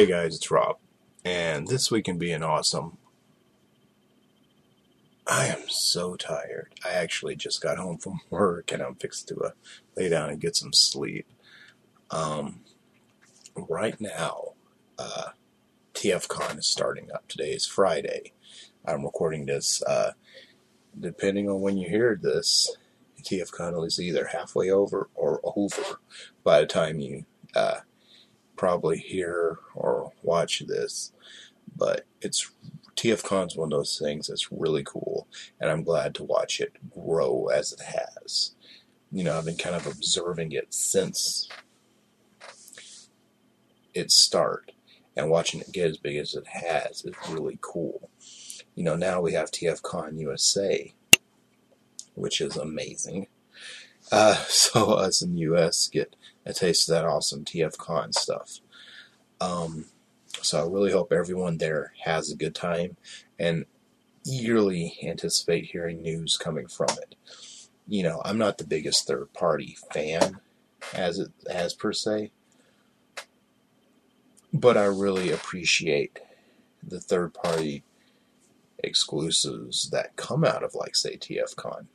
Hey guys, it's Rob, and this week in being awesome, I am so tired. I actually just got home from work and I'm fixed to uh, lay down and get some sleep. Um, right now, uh, TFCon is starting up. Today is Friday. I'm recording this. Uh, depending on when you hear this, TFCon is either halfway over or over by the time you uh, probably hear or watch this, but it's TFCon's one of those things that's really cool, and I'm glad to watch it grow as it has. You know, I've been kind of observing it since its start, and watching it get as big as it has is really cool. You know, now we have TFCon USA, which is amazing. Uh, so us in the U.S. get a taste of that awesome TFCon stuff. Um, so I really hope everyone there has a good time and eagerly anticipate hearing news coming from it. You know, I'm not the biggest third party fan as it as per se, but I really appreciate the third party exclusives that come out of like say TFCon.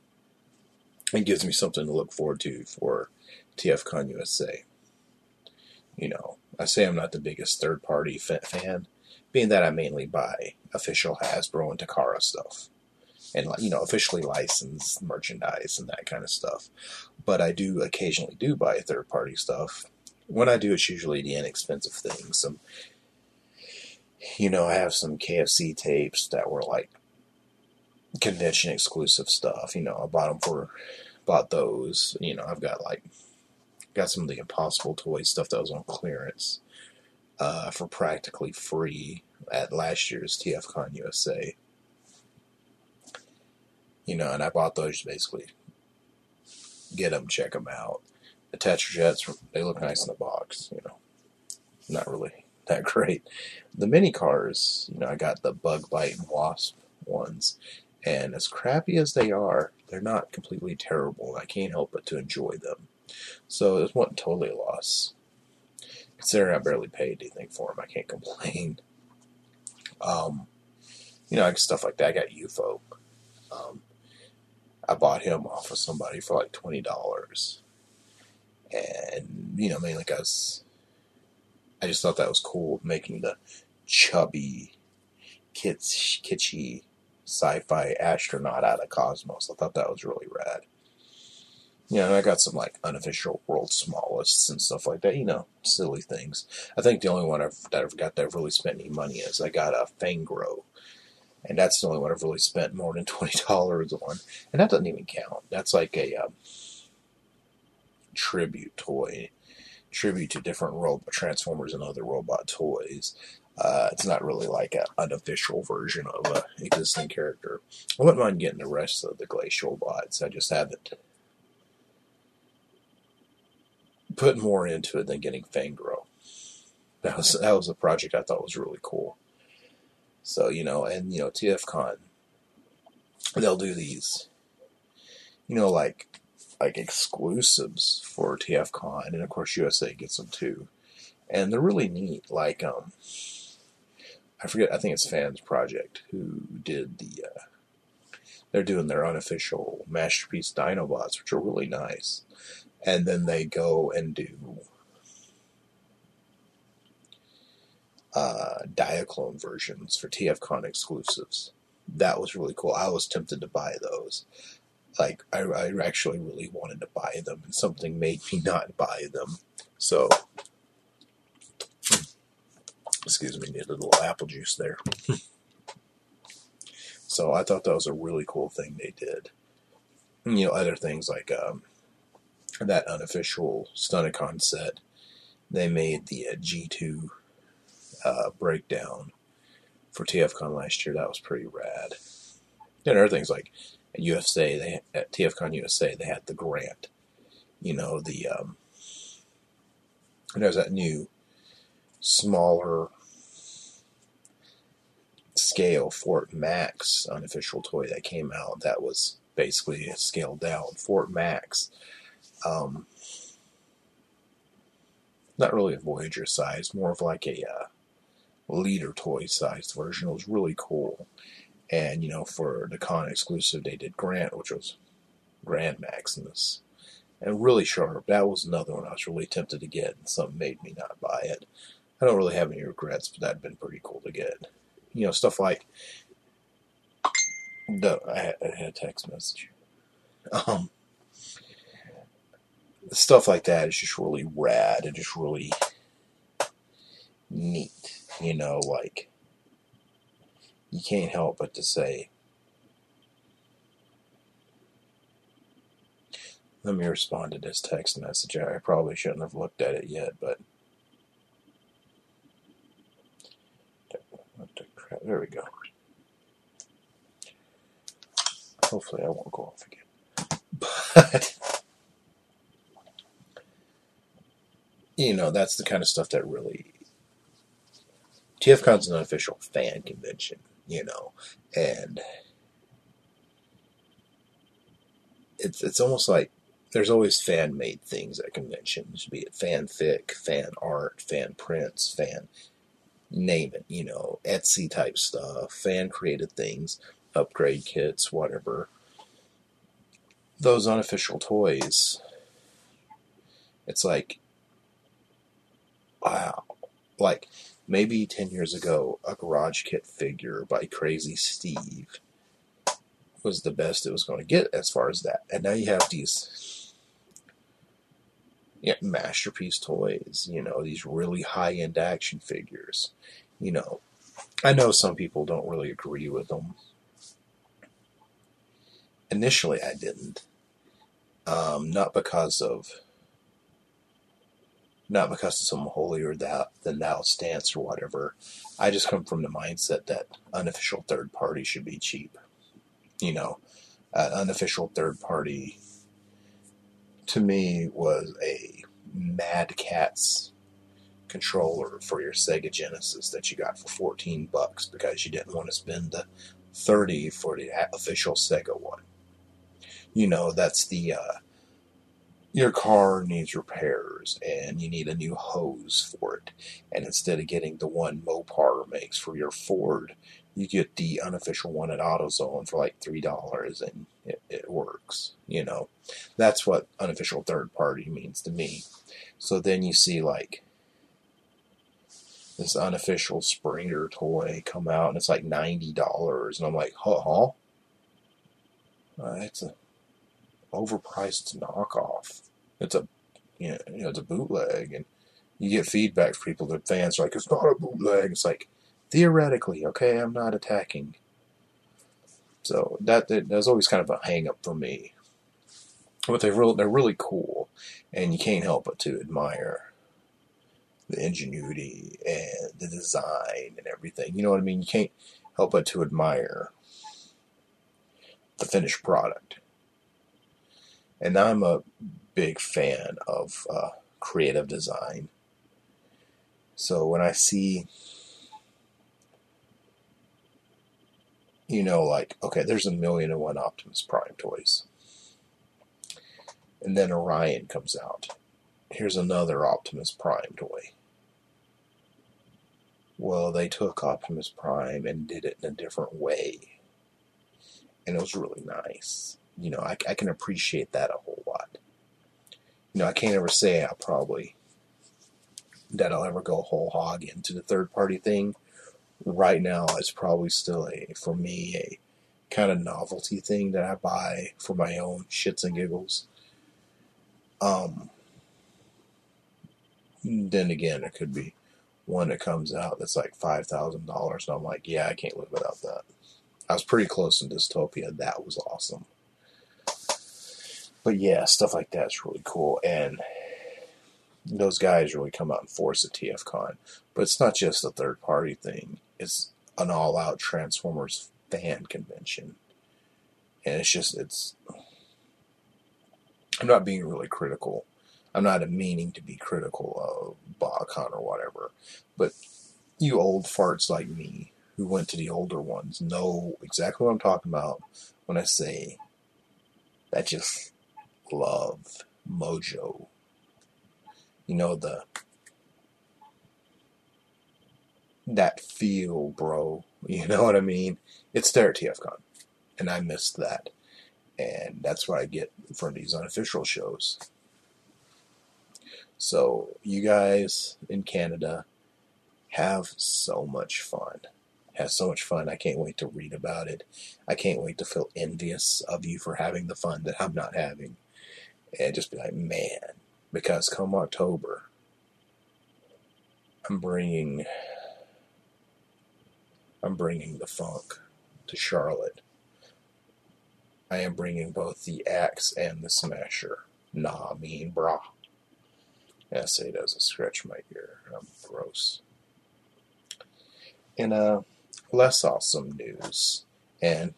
It gives me something to look forward to for TFCon USA. You know, I say I'm not the biggest third party fan, being that I mainly buy official Hasbro and Takara stuff. And, you know, officially licensed merchandise and that kind of stuff. But I do occasionally do buy third party stuff. When I do, it's usually the inexpensive things. Some, you know, I have some KFC tapes that were like convention exclusive stuff. You know, I bought them for, bought those. You know, I've got like got some of the Impossible Toys stuff that was on clearance uh, for practically free at last year's TFCon USA. You know, and I bought those basically get them, check them out. The Tetra Jets, they look nice in the box, you know. Not really that great. The mini cars, you know, I got the Bug Bite and Wasp ones, and as crappy as they are, they're not completely terrible. I can't help but to enjoy them. So it wasn't totally a loss. Considering I barely paid anything for them, I can't complain. Um, you know, like stuff like that. I got UFO. Um, I bought him off of somebody for like twenty dollars, and you know, I mean, like I was I just thought that was cool, making the chubby, kitsch, kitschy sci-fi astronaut out of Cosmos. I thought that was really rad. Yeah, I got some like unofficial world smallest and stuff like that. You know, silly things. I think the only one I've, that I've got that I've really spent any money is I got a Fangro, and that's the only one I've really spent more than twenty dollars on, and that doesn't even count. That's like a um, tribute toy, tribute to different robot Transformers and other robot toys. Uh, it's not really like an unofficial version of a existing character. I wouldn't mind getting the rest of the Glacial bots. I just haven't put more into it than getting Fangro. That was that was a project I thought was really cool. So you know, and you know, TFCon, they'll do these, you know, like like exclusives for TFCon, and of course USA gets them too, and they're really neat. Like um, I forget, I think it's Fans Project who did the. Uh, they're doing their unofficial masterpiece Dinobots, which are really nice and then they go and do uh, Diaclone versions for TFCon exclusives. That was really cool. I was tempted to buy those. Like, I, I actually really wanted to buy them, and something made me not buy them. So, excuse me, needed a little apple juice there. so, I thought that was a really cool thing they did. You know, other things like um, that unofficial Stunticon set, they made the uh, G2 uh, breakdown for TFCon last year. That was pretty rad. And other things like at USA, they at TFCon USA, they had the Grant. You know the um, there's that new smaller scale Fort Max unofficial toy that came out that was basically scaled down. Fort Max um, not really a Voyager size, more of like a uh, leader toy sized version. It was really cool. And, you know, for the con exclusive, they did Grant, which was Grand Maximus. And really sharp. That was another one I was really tempted to get, and something made me not buy it. I don't really have any regrets, but that'd been pretty cool to get. You know, stuff like had, I had a text message. Um, stuff like that is just really rad and just really neat. You know, like you can't help but to say, let me respond to this text message. I probably shouldn't have looked at it yet, but there we go. Hopefully, I won't go off again. But you know, that's the kind of stuff that really TFCon's an unofficial fan convention, you know, and it's it's almost like there's always fan made things at conventions, be it fanfic, fan art, fan prints, fan name it, you know, Etsy type stuff, fan created things, upgrade kits, whatever. Those unofficial toys, it's like, wow. Like, maybe 10 years ago, a Garage Kit figure by Crazy Steve was the best it was going to get as far as that. And now you have these yeah, masterpiece toys, you know, these really high end action figures. You know, I know some people don't really agree with them. Initially, I didn't. Um, not because of not because of some holier than thou stance or whatever. I just come from the mindset that unofficial third party should be cheap. You know, unofficial third party to me was a Mad Catz controller for your Sega Genesis that you got for 14 bucks because you didn't want to spend the 30 for the official Sega one. You know, that's the uh, your car needs repairs and you need a new hose for it. And instead of getting the one Mopar makes for your Ford, you get the unofficial one at AutoZone for like three dollars, and it, it works. You know, that's what unofficial third party means to me. So then you see like this unofficial Springer toy come out, and it's like ninety dollars, and I'm like, huh, huh? Uh, it's a overpriced knockoff. It's a you know, you know, it's a bootleg, and you get feedback from people. The fans are like, "It's not a bootleg." It's like theoretically, okay, I'm not attacking. So that, that that's always kind of a hang up for me. But they're real, they're really cool, and you can't help but to admire the ingenuity and the design and everything. You know what I mean? You can't help but to admire the finished product. And I'm a big fan of uh, creative design. So when I see, you know, like, okay, there's a million and one Optimus Prime toys. And then Orion comes out. Here's another Optimus Prime toy. Well, they took Optimus Prime and did it in a different way. And it was really nice. You know, I, I can appreciate that a whole lot you know, I can't ever say I'll probably that I'll ever go whole hog into the third party thing. Right now, it's probably still a for me a kind of novelty thing that I buy for my own shits and giggles. Um, then again, it could be one that comes out that's like five thousand dollars, and I'm like, yeah, I can't live without that. I was pretty close in Dystopia. That was awesome but yeah, stuff like that's really cool. And those guys really come out and force a TFCon. But it's not just a third party thing, it's an all out Transformers fan convention. And it's just, it's. I'm not being really critical. I'm not meaning to be critical of BotCon or whatever. But you old farts like me who went to the older ones know exactly what I'm talking about when I say that just love, mojo. You know, the that feel, bro. You know what I mean? It's there at TFCon, and I missed that, and that's what I get from these unofficial shows. So you guys in Canada have so much fun. Have so much fun. I can't wait to read about it. I can't wait to feel envious of you for having the fun that I'm not having. And just be like, man, because come October, I'm bringing I'm bringing the funk to Charlotte. I am bringing both the axe and the smasher. Nah, mean brah. Essay doesn't scratch my ear. I'm gross. In a less awesome news, and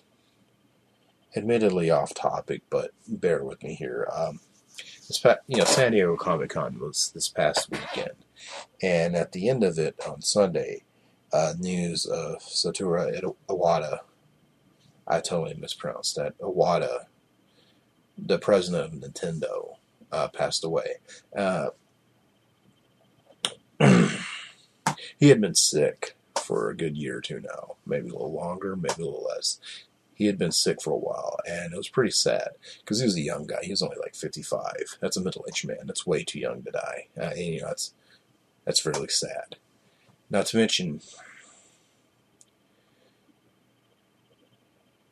admittedly off topic, but bear with me here. Um, this past, you know, San Diego Comic Con was this past weekend, and at the end of it on Sunday, uh, news of Satoru Iwata. I totally mispronounced that. Iwata, the president of Nintendo, uh, passed away. Uh, he had been sick for a good year or two now, maybe a little longer, maybe a little less. He had been sick for a while, and it was pretty sad because he was a young guy. He was only like 55. That's a middle-aged man. That's way too young to die. Uh, and, you know, that's that's really sad. Not to mention,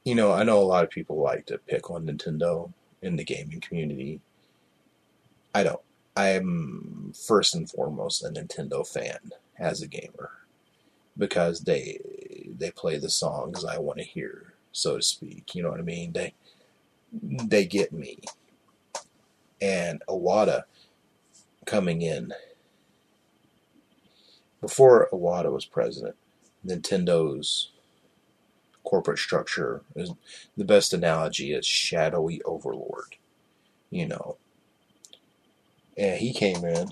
you know, I know a lot of people like to pick on Nintendo in the gaming community. I don't. I'm first and foremost a Nintendo fan as a gamer because they they play the songs I want to hear, so to speak. You know what I mean? They they get me. And Iwata coming in before Iwata was president, Nintendo's corporate structure is the best analogy is shadowy overlord. You know. And he came in.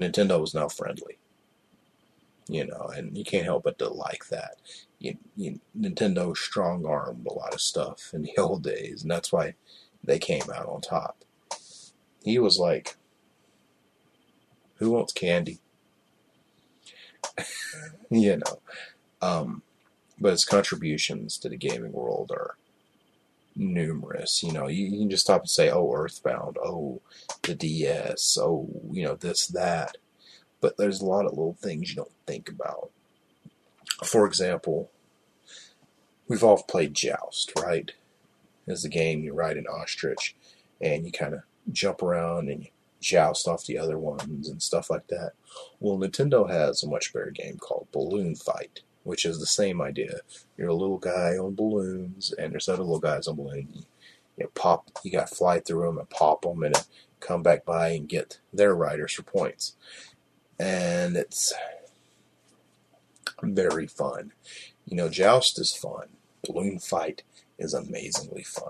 Nintendo was now friendly. You know, and you can't help but to like that. You, you, Nintendo strong armed a lot of stuff in the old days, and that's why they came out on top. He was like, "Who wants candy?" you know. Um, but his contributions to the gaming world are numerous. You know, you, you, can just stop and say, "Oh, Earthbound," "Oh, the DS," "Oh, you know, this that," but there's a lot of little things you don't think about. For example, we've all played Joust, right? As the game you ride an ostrich, and you kind of jump around and you joust off the other ones and stuff like that. Well, Nintendo has a much better game called Balloon Fight, which is the same idea. You're a little guy on balloons, and there's other little guys on balloons. You, you pop, you got to fly through them and pop them, and come back by and get their riders for points. And it's very fun. You know, Joust is fun. Balloon Fight is amazingly fun.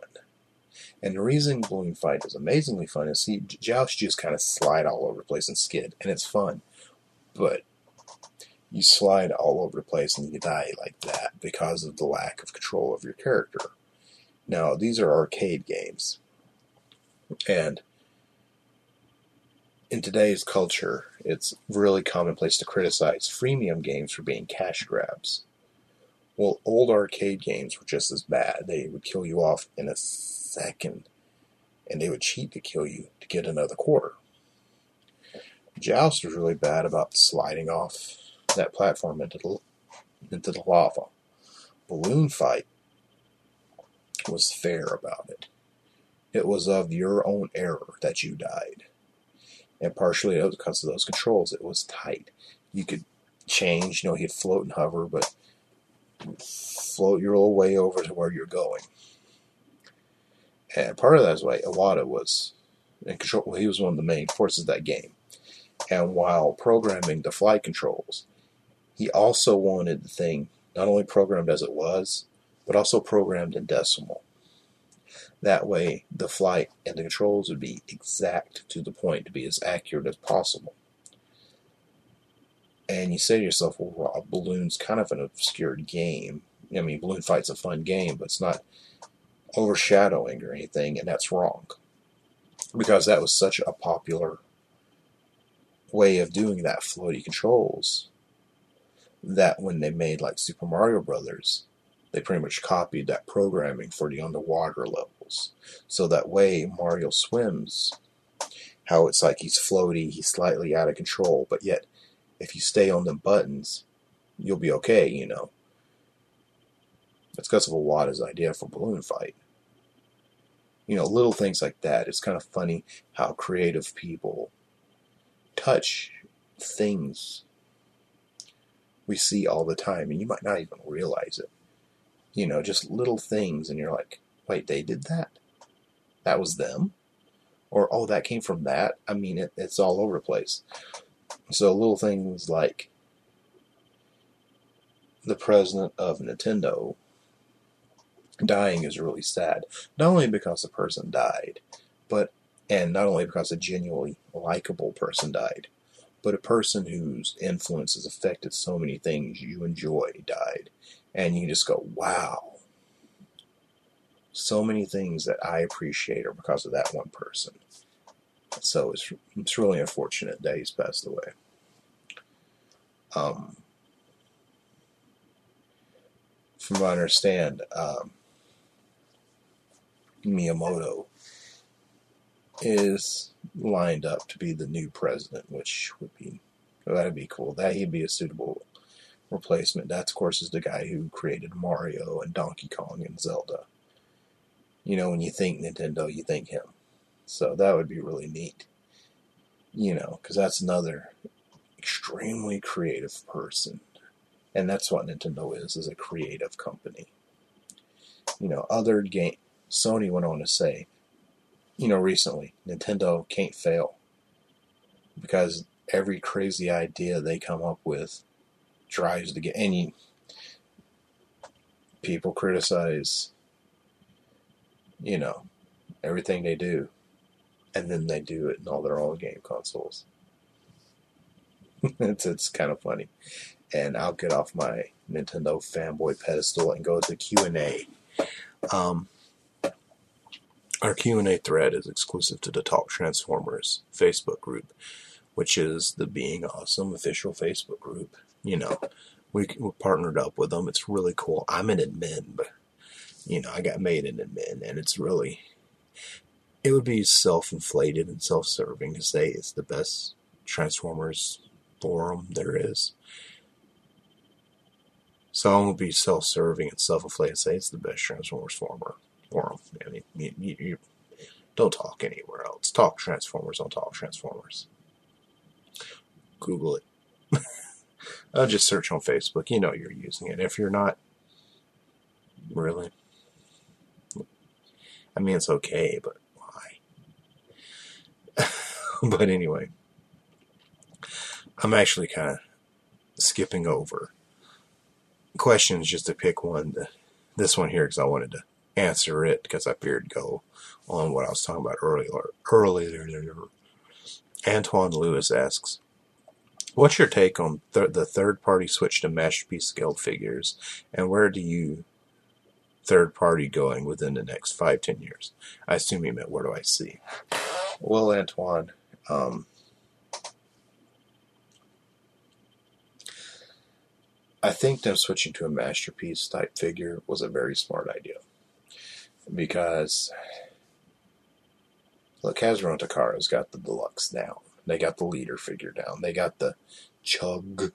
And the reason Balloon Fight is amazingly fun is see, Joust just kind of slide all over the place and skid, and it's fun. But you slide all over the place and you die like that because of the lack of control of your character. Now, these are arcade games. And in today's culture, it's really commonplace to criticize freemium games for being cash grabs. Well, old arcade games were just as bad. They would kill you off in a second, and they would cheat to kill you to get another quarter. Joust was really bad about sliding off that platform into the, into the lava. Balloon Fight was fair about it. It was of your own error that you died. And partially because of those controls. It was tight. You could change, you know, he'd float and hover, but float your little way over to where you're going. And part of that is why Iwata was in control. Well, he was one of the main forces of that game. And while programming the flight controls, he also wanted the thing not only programmed as it was, but also programmed in decimal. That way, the flight and the controls would be exact to the point to be as accurate as possible. And you say to yourself, well, Balloon's kind of an obscure game. I mean, Balloon Fight's a fun game, but it's not overshadowing or anything, and that's wrong. Because that was such a popular way of doing that floaty controls that when they made like Super Mario Brothers, they pretty much copied that programming for the underwater So that way Mario swims, how it's like he's floaty, he's slightly out of control, but yet if you stay on the buttons, you'll be okay, you know. That's because of Iwata's idea for Balloon Fight. You know, little things like that. It's kind of funny how creative people touch things we see all the time, and you might not even realize it. You know, just little things, and you're like, wait, they did that? That was them? Or, oh, that came from that? I mean, it, it's all over the place. So, little things like the president of Nintendo dying is really sad. Not only because the person died, but and not only because a genuinely likable person died, but a person whose influence has affected so many things you enjoy died. And you just go, wow. So many things that I appreciate are because of that one person. So it's, it's really unfortunate that he's passed away. Um, from what I understand, um, Miyamoto is lined up to be the new president, which would be that'd be cool. That he'd be a suitable replacement. That, of course, is the guy who created Mario and Donkey Kong and Zelda. You know, when you think Nintendo, you think him. So that would be really neat. You know, because that's another extremely creative person. And that's what Nintendo is, is a creative company. You know, other game Sony went on to say, you know, recently, Nintendo can't fail because every crazy idea they come up with drives the game. And you, people criticize, you know, everything they do, and then they do it in all their own game consoles. it's it's kind of funny, and I'll get off my Nintendo fanboy pedestal and go to Q and A. Um, our Q&A thread is exclusive to the Talk Transformers Facebook group, which is the Being Awesome official Facebook group. You know, we, we partnered up with them. It's really cool. I'm an admin, but, you know, I got made an admin, and it's really, it would be self-inflated and self-serving to say it's the best Transformers forum there is. So I'm to be self-serving and self-inflated and say it's the best Transformers forum forum. I mean, you, you, you don't talk anywhere else. Talk Transformers. Don't talk Transformers. Google it. I'll just search on Facebook. You know you're using it. If you're not, really. I mean, it's okay, but why? but anyway, I'm actually kind of skipping over questions just to pick one. This one here because I wanted to answer it because I feared go on what I was talking about earlier. Earlier, Antoine Lewis asks, "What's your take on th- the third-party switch to masterpiece scaled figures, and where do you third-party going within the next five, ten years?" I assume you meant where do I see? Well, Antoine. Um, I think them switching to a masterpiece type figure was a very smart idea because look, Hasbro and Takara's got the deluxe down. They got the leader figure down. They got the chug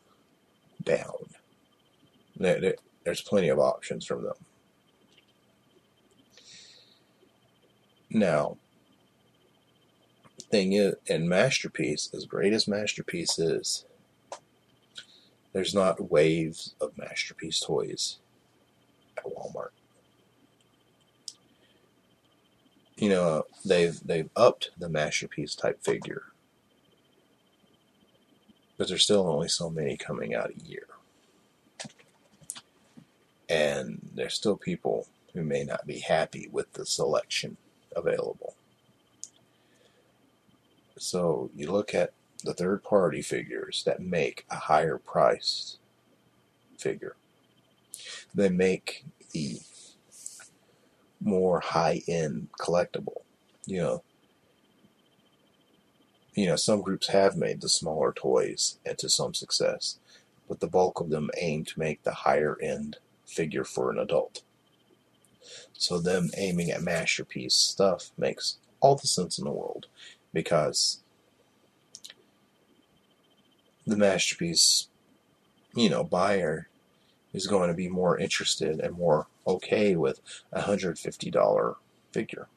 down. There's plenty of options from them. Now, thing is, in Masterpiece, as great as Masterpiece is, there's not waves of Masterpiece toys at Walmart. you know they've they've upped the masterpiece type figure but there's still only so many coming out a year and there's still people who may not be happy with the selection available so you look at the third party figures that make a higher price figure they make the more high end collectible. You know, you know, some groups have made the smaller toys into some success, but the bulk of them aim to make the higher end figure for an adult. So them aiming at masterpiece stuff makes all the sense in the world because the masterpiece, you know, buyer is going to be more interested and more okay with a hundred fifty dollar figure,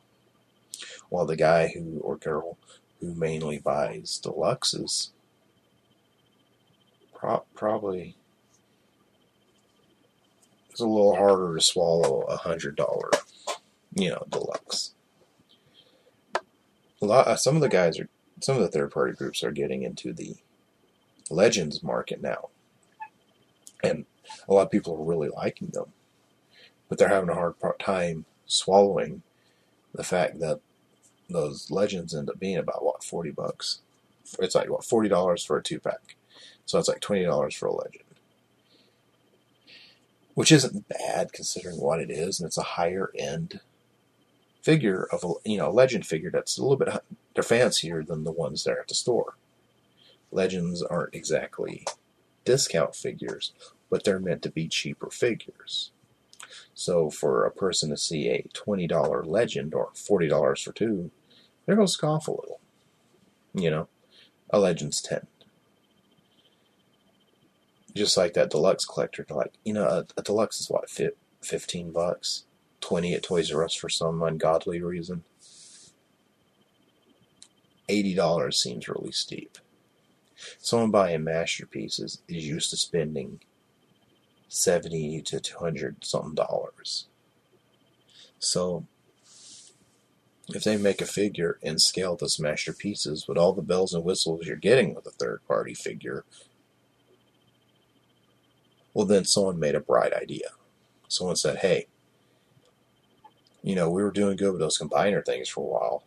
while the guy who or girl who mainly buys deluxes pro- probably it's a little harder to swallow a hundred dollar, you know, deluxe. A lot, uh, some of the guys are, some of the third party groups are getting into the legends market now, and a lot of people are really liking them, but they're having a hard time swallowing the fact that those legends end up being about what forty bucks. It's like what forty dollars for a two pack, so it's like twenty dollars for a legend, which isn't bad considering what it is, and it's a higher end figure of a you know a legend figure that's a little bit they're fancier than the ones there at the store. Legends aren't exactly discount figures, but they're meant to be cheaper figures. So for a person to see a $20 legend or $40 for two, they're going to scoff a little. You know, a legend's 10. Just like that deluxe collector, like, you know, a, a deluxe is what, fit 15 bucks? 20 at Toys R Us for some ungodly reason. $80 seems really steep. Someone buying masterpieces is used to spending 70 to 200 something dollars. So if they make a figure and scale this masterpieces with all the bells and whistles you're getting with a third party figure, well, then someone made a bright idea. Someone said, hey, you know, we were doing good with those combiner things for a while.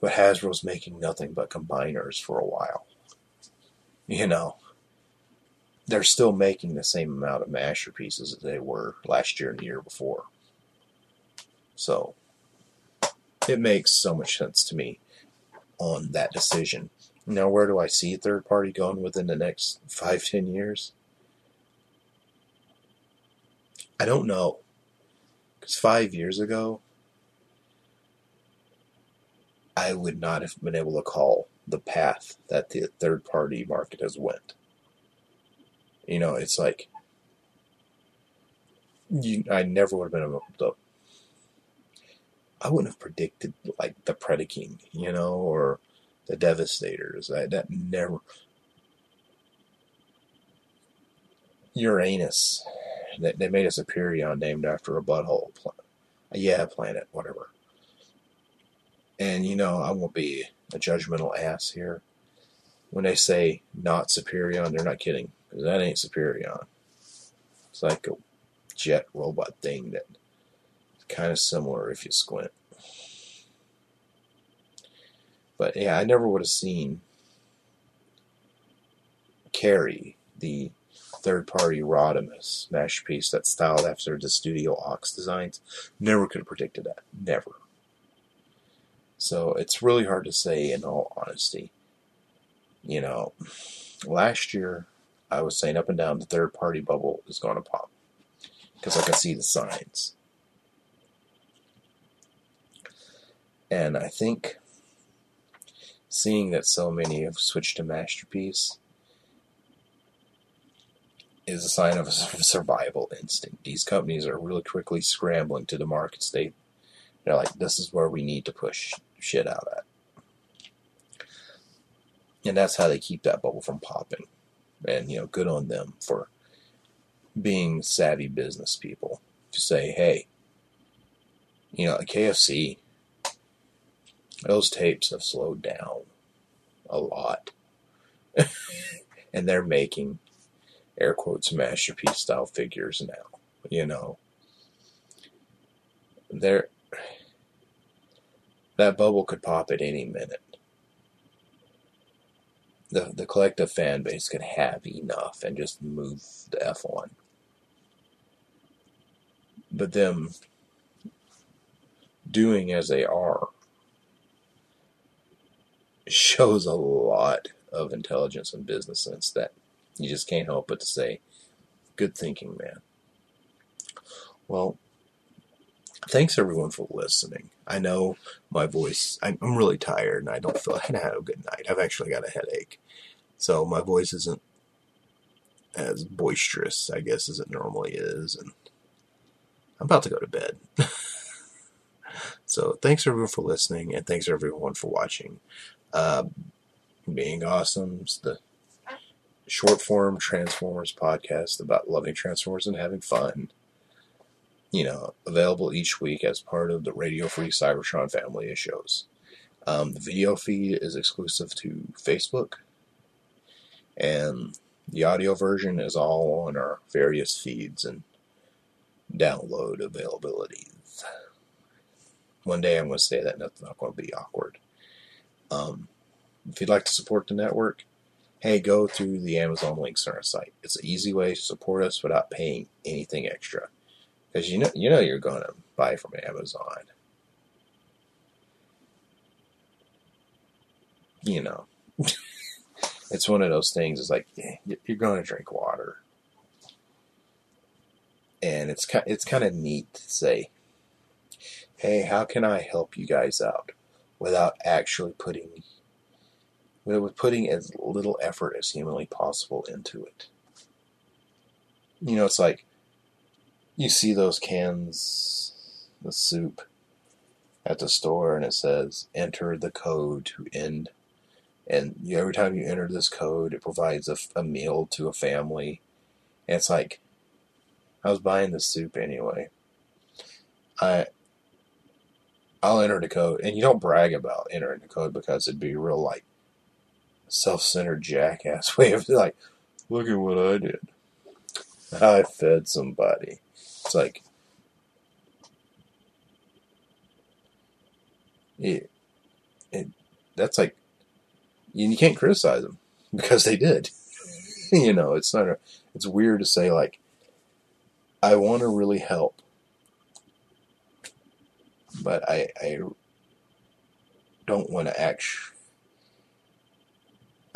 But Hasbro's making nothing but combiners for a while. You know, they're still making the same amount of masterpieces that they were last year and the year before. So, it makes so much sense to me on that decision. Now, where do I see third party going within the next five, ten years? I don't know. Because five years ago, I would not have been able to call the path that the third party market has went. You know, it's like you, I never would have been able to. I wouldn't have predicted like the Predaking, you know, or the Devastators. I, that never. Uranus. They, they made a Superion named after a butthole. Yeah, planet, whatever. And you know, I won't be a judgmental ass here. When they say not Superion, they're not kidding. Because that ain't Superion. It's like a jet robot thing that kind of similar if you squint. But yeah, I never would have seen Carrie, the third party Rodimus masterpiece that's styled after the Studio Ox designs. Never could have predicted that. Never. So it's really hard to say in all honesty. You know, last year I was saying up and down the third party bubble is going to pop because I can see the signs. And I think seeing that so many have switched to Masterpiece is a sign of a survival instinct. These companies are really quickly scrambling to the market state. They're like, this is where we need to push shit out at. And that's how they keep that bubble from popping. And, you know, good on them for being savvy business people to say, hey, you know, KFC, those tapes have slowed down a lot. and they're making air quotes masterpiece style figures now. You know, they're that bubble could pop at any minute. The the collective fan base could have enough and just move the F on. But them doing as they are shows a lot of intelligence and business sense that You just can't help but to say, good thinking, man. Well, thanks everyone for listening. I know my voice, I'm, really tired and I don't feel like I had a good night. I've actually got a headache. So my voice isn't as boisterous, I guess, as it normally is. And I'm about to go to bed. so thanks everyone for listening and thanks everyone for watching. Uh, being awesome's the short form Transformers podcast about loving Transformers and having fun. You know, available each week as part of the Radio Free Cybertron family of shows. Um, the video feed is exclusive to Facebook, and the audio version is all on our various feeds and download availabilities. One day I'm going to say that, and that's not going to be awkward. Um, if you'd like to support the network, hey, go through the Amazon links on our site. It's an easy way to support us without paying anything extra. Because you know, you know you're going to buy from Amazon. You know. it's one of those things, it's like, yeah, you're going to drink water. And it's, it's kind of neat to say, hey, how can I help you guys out without actually putting with putting as little effort as humanly possible into it. You know, it's like you see those cans, the soup at the store, and it says enter the code to end. And every time you enter this code, it provides a, a meal to a family. And it's like, I was buying the soup anyway. I I'll enter the code, and you don't brag about entering the code because it'd be real like self-centered jackass way of like, look at what I did. I fed somebody. It's like, it, it, that's like, you, you can't criticize them because they did. you know, it's not a, it's weird to say like, I want to really help, but I, I don't want to act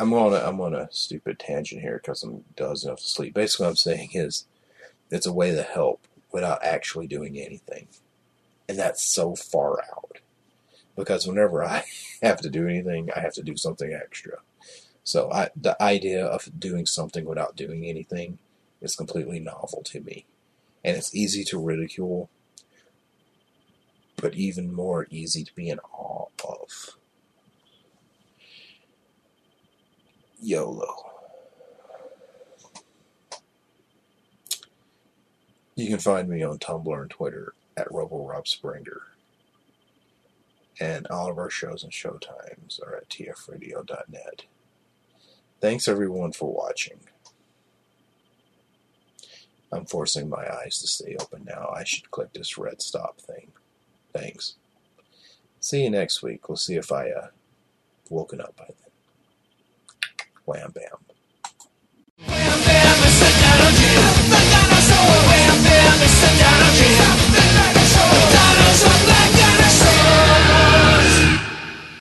I'm on a I'm on a stupid tangent here because I'm dozing off to sleep. Basically, what I'm saying is it's a way to help without actually doing anything, and that's so far out. Because whenever I have to do anything, I have to do something extra. So I, the idea of doing something without doing anything is completely novel to me, and it's easy to ridicule, but even more easy to be in awe of. YOLO. You can find me on Tumblr and Twitter at RoboRobSpringer. And all of our shows and showtimes are at tfradio.net. Thanks everyone for watching. I'm forcing my eyes to stay open now. I should click this red stop thing. Thanks. See you next week. We'll see if I uh, woken up by then. Wham Bam. Wham Bam, Mr. Donald J. The dinosaur, Wham Bam, Mr. Donald J.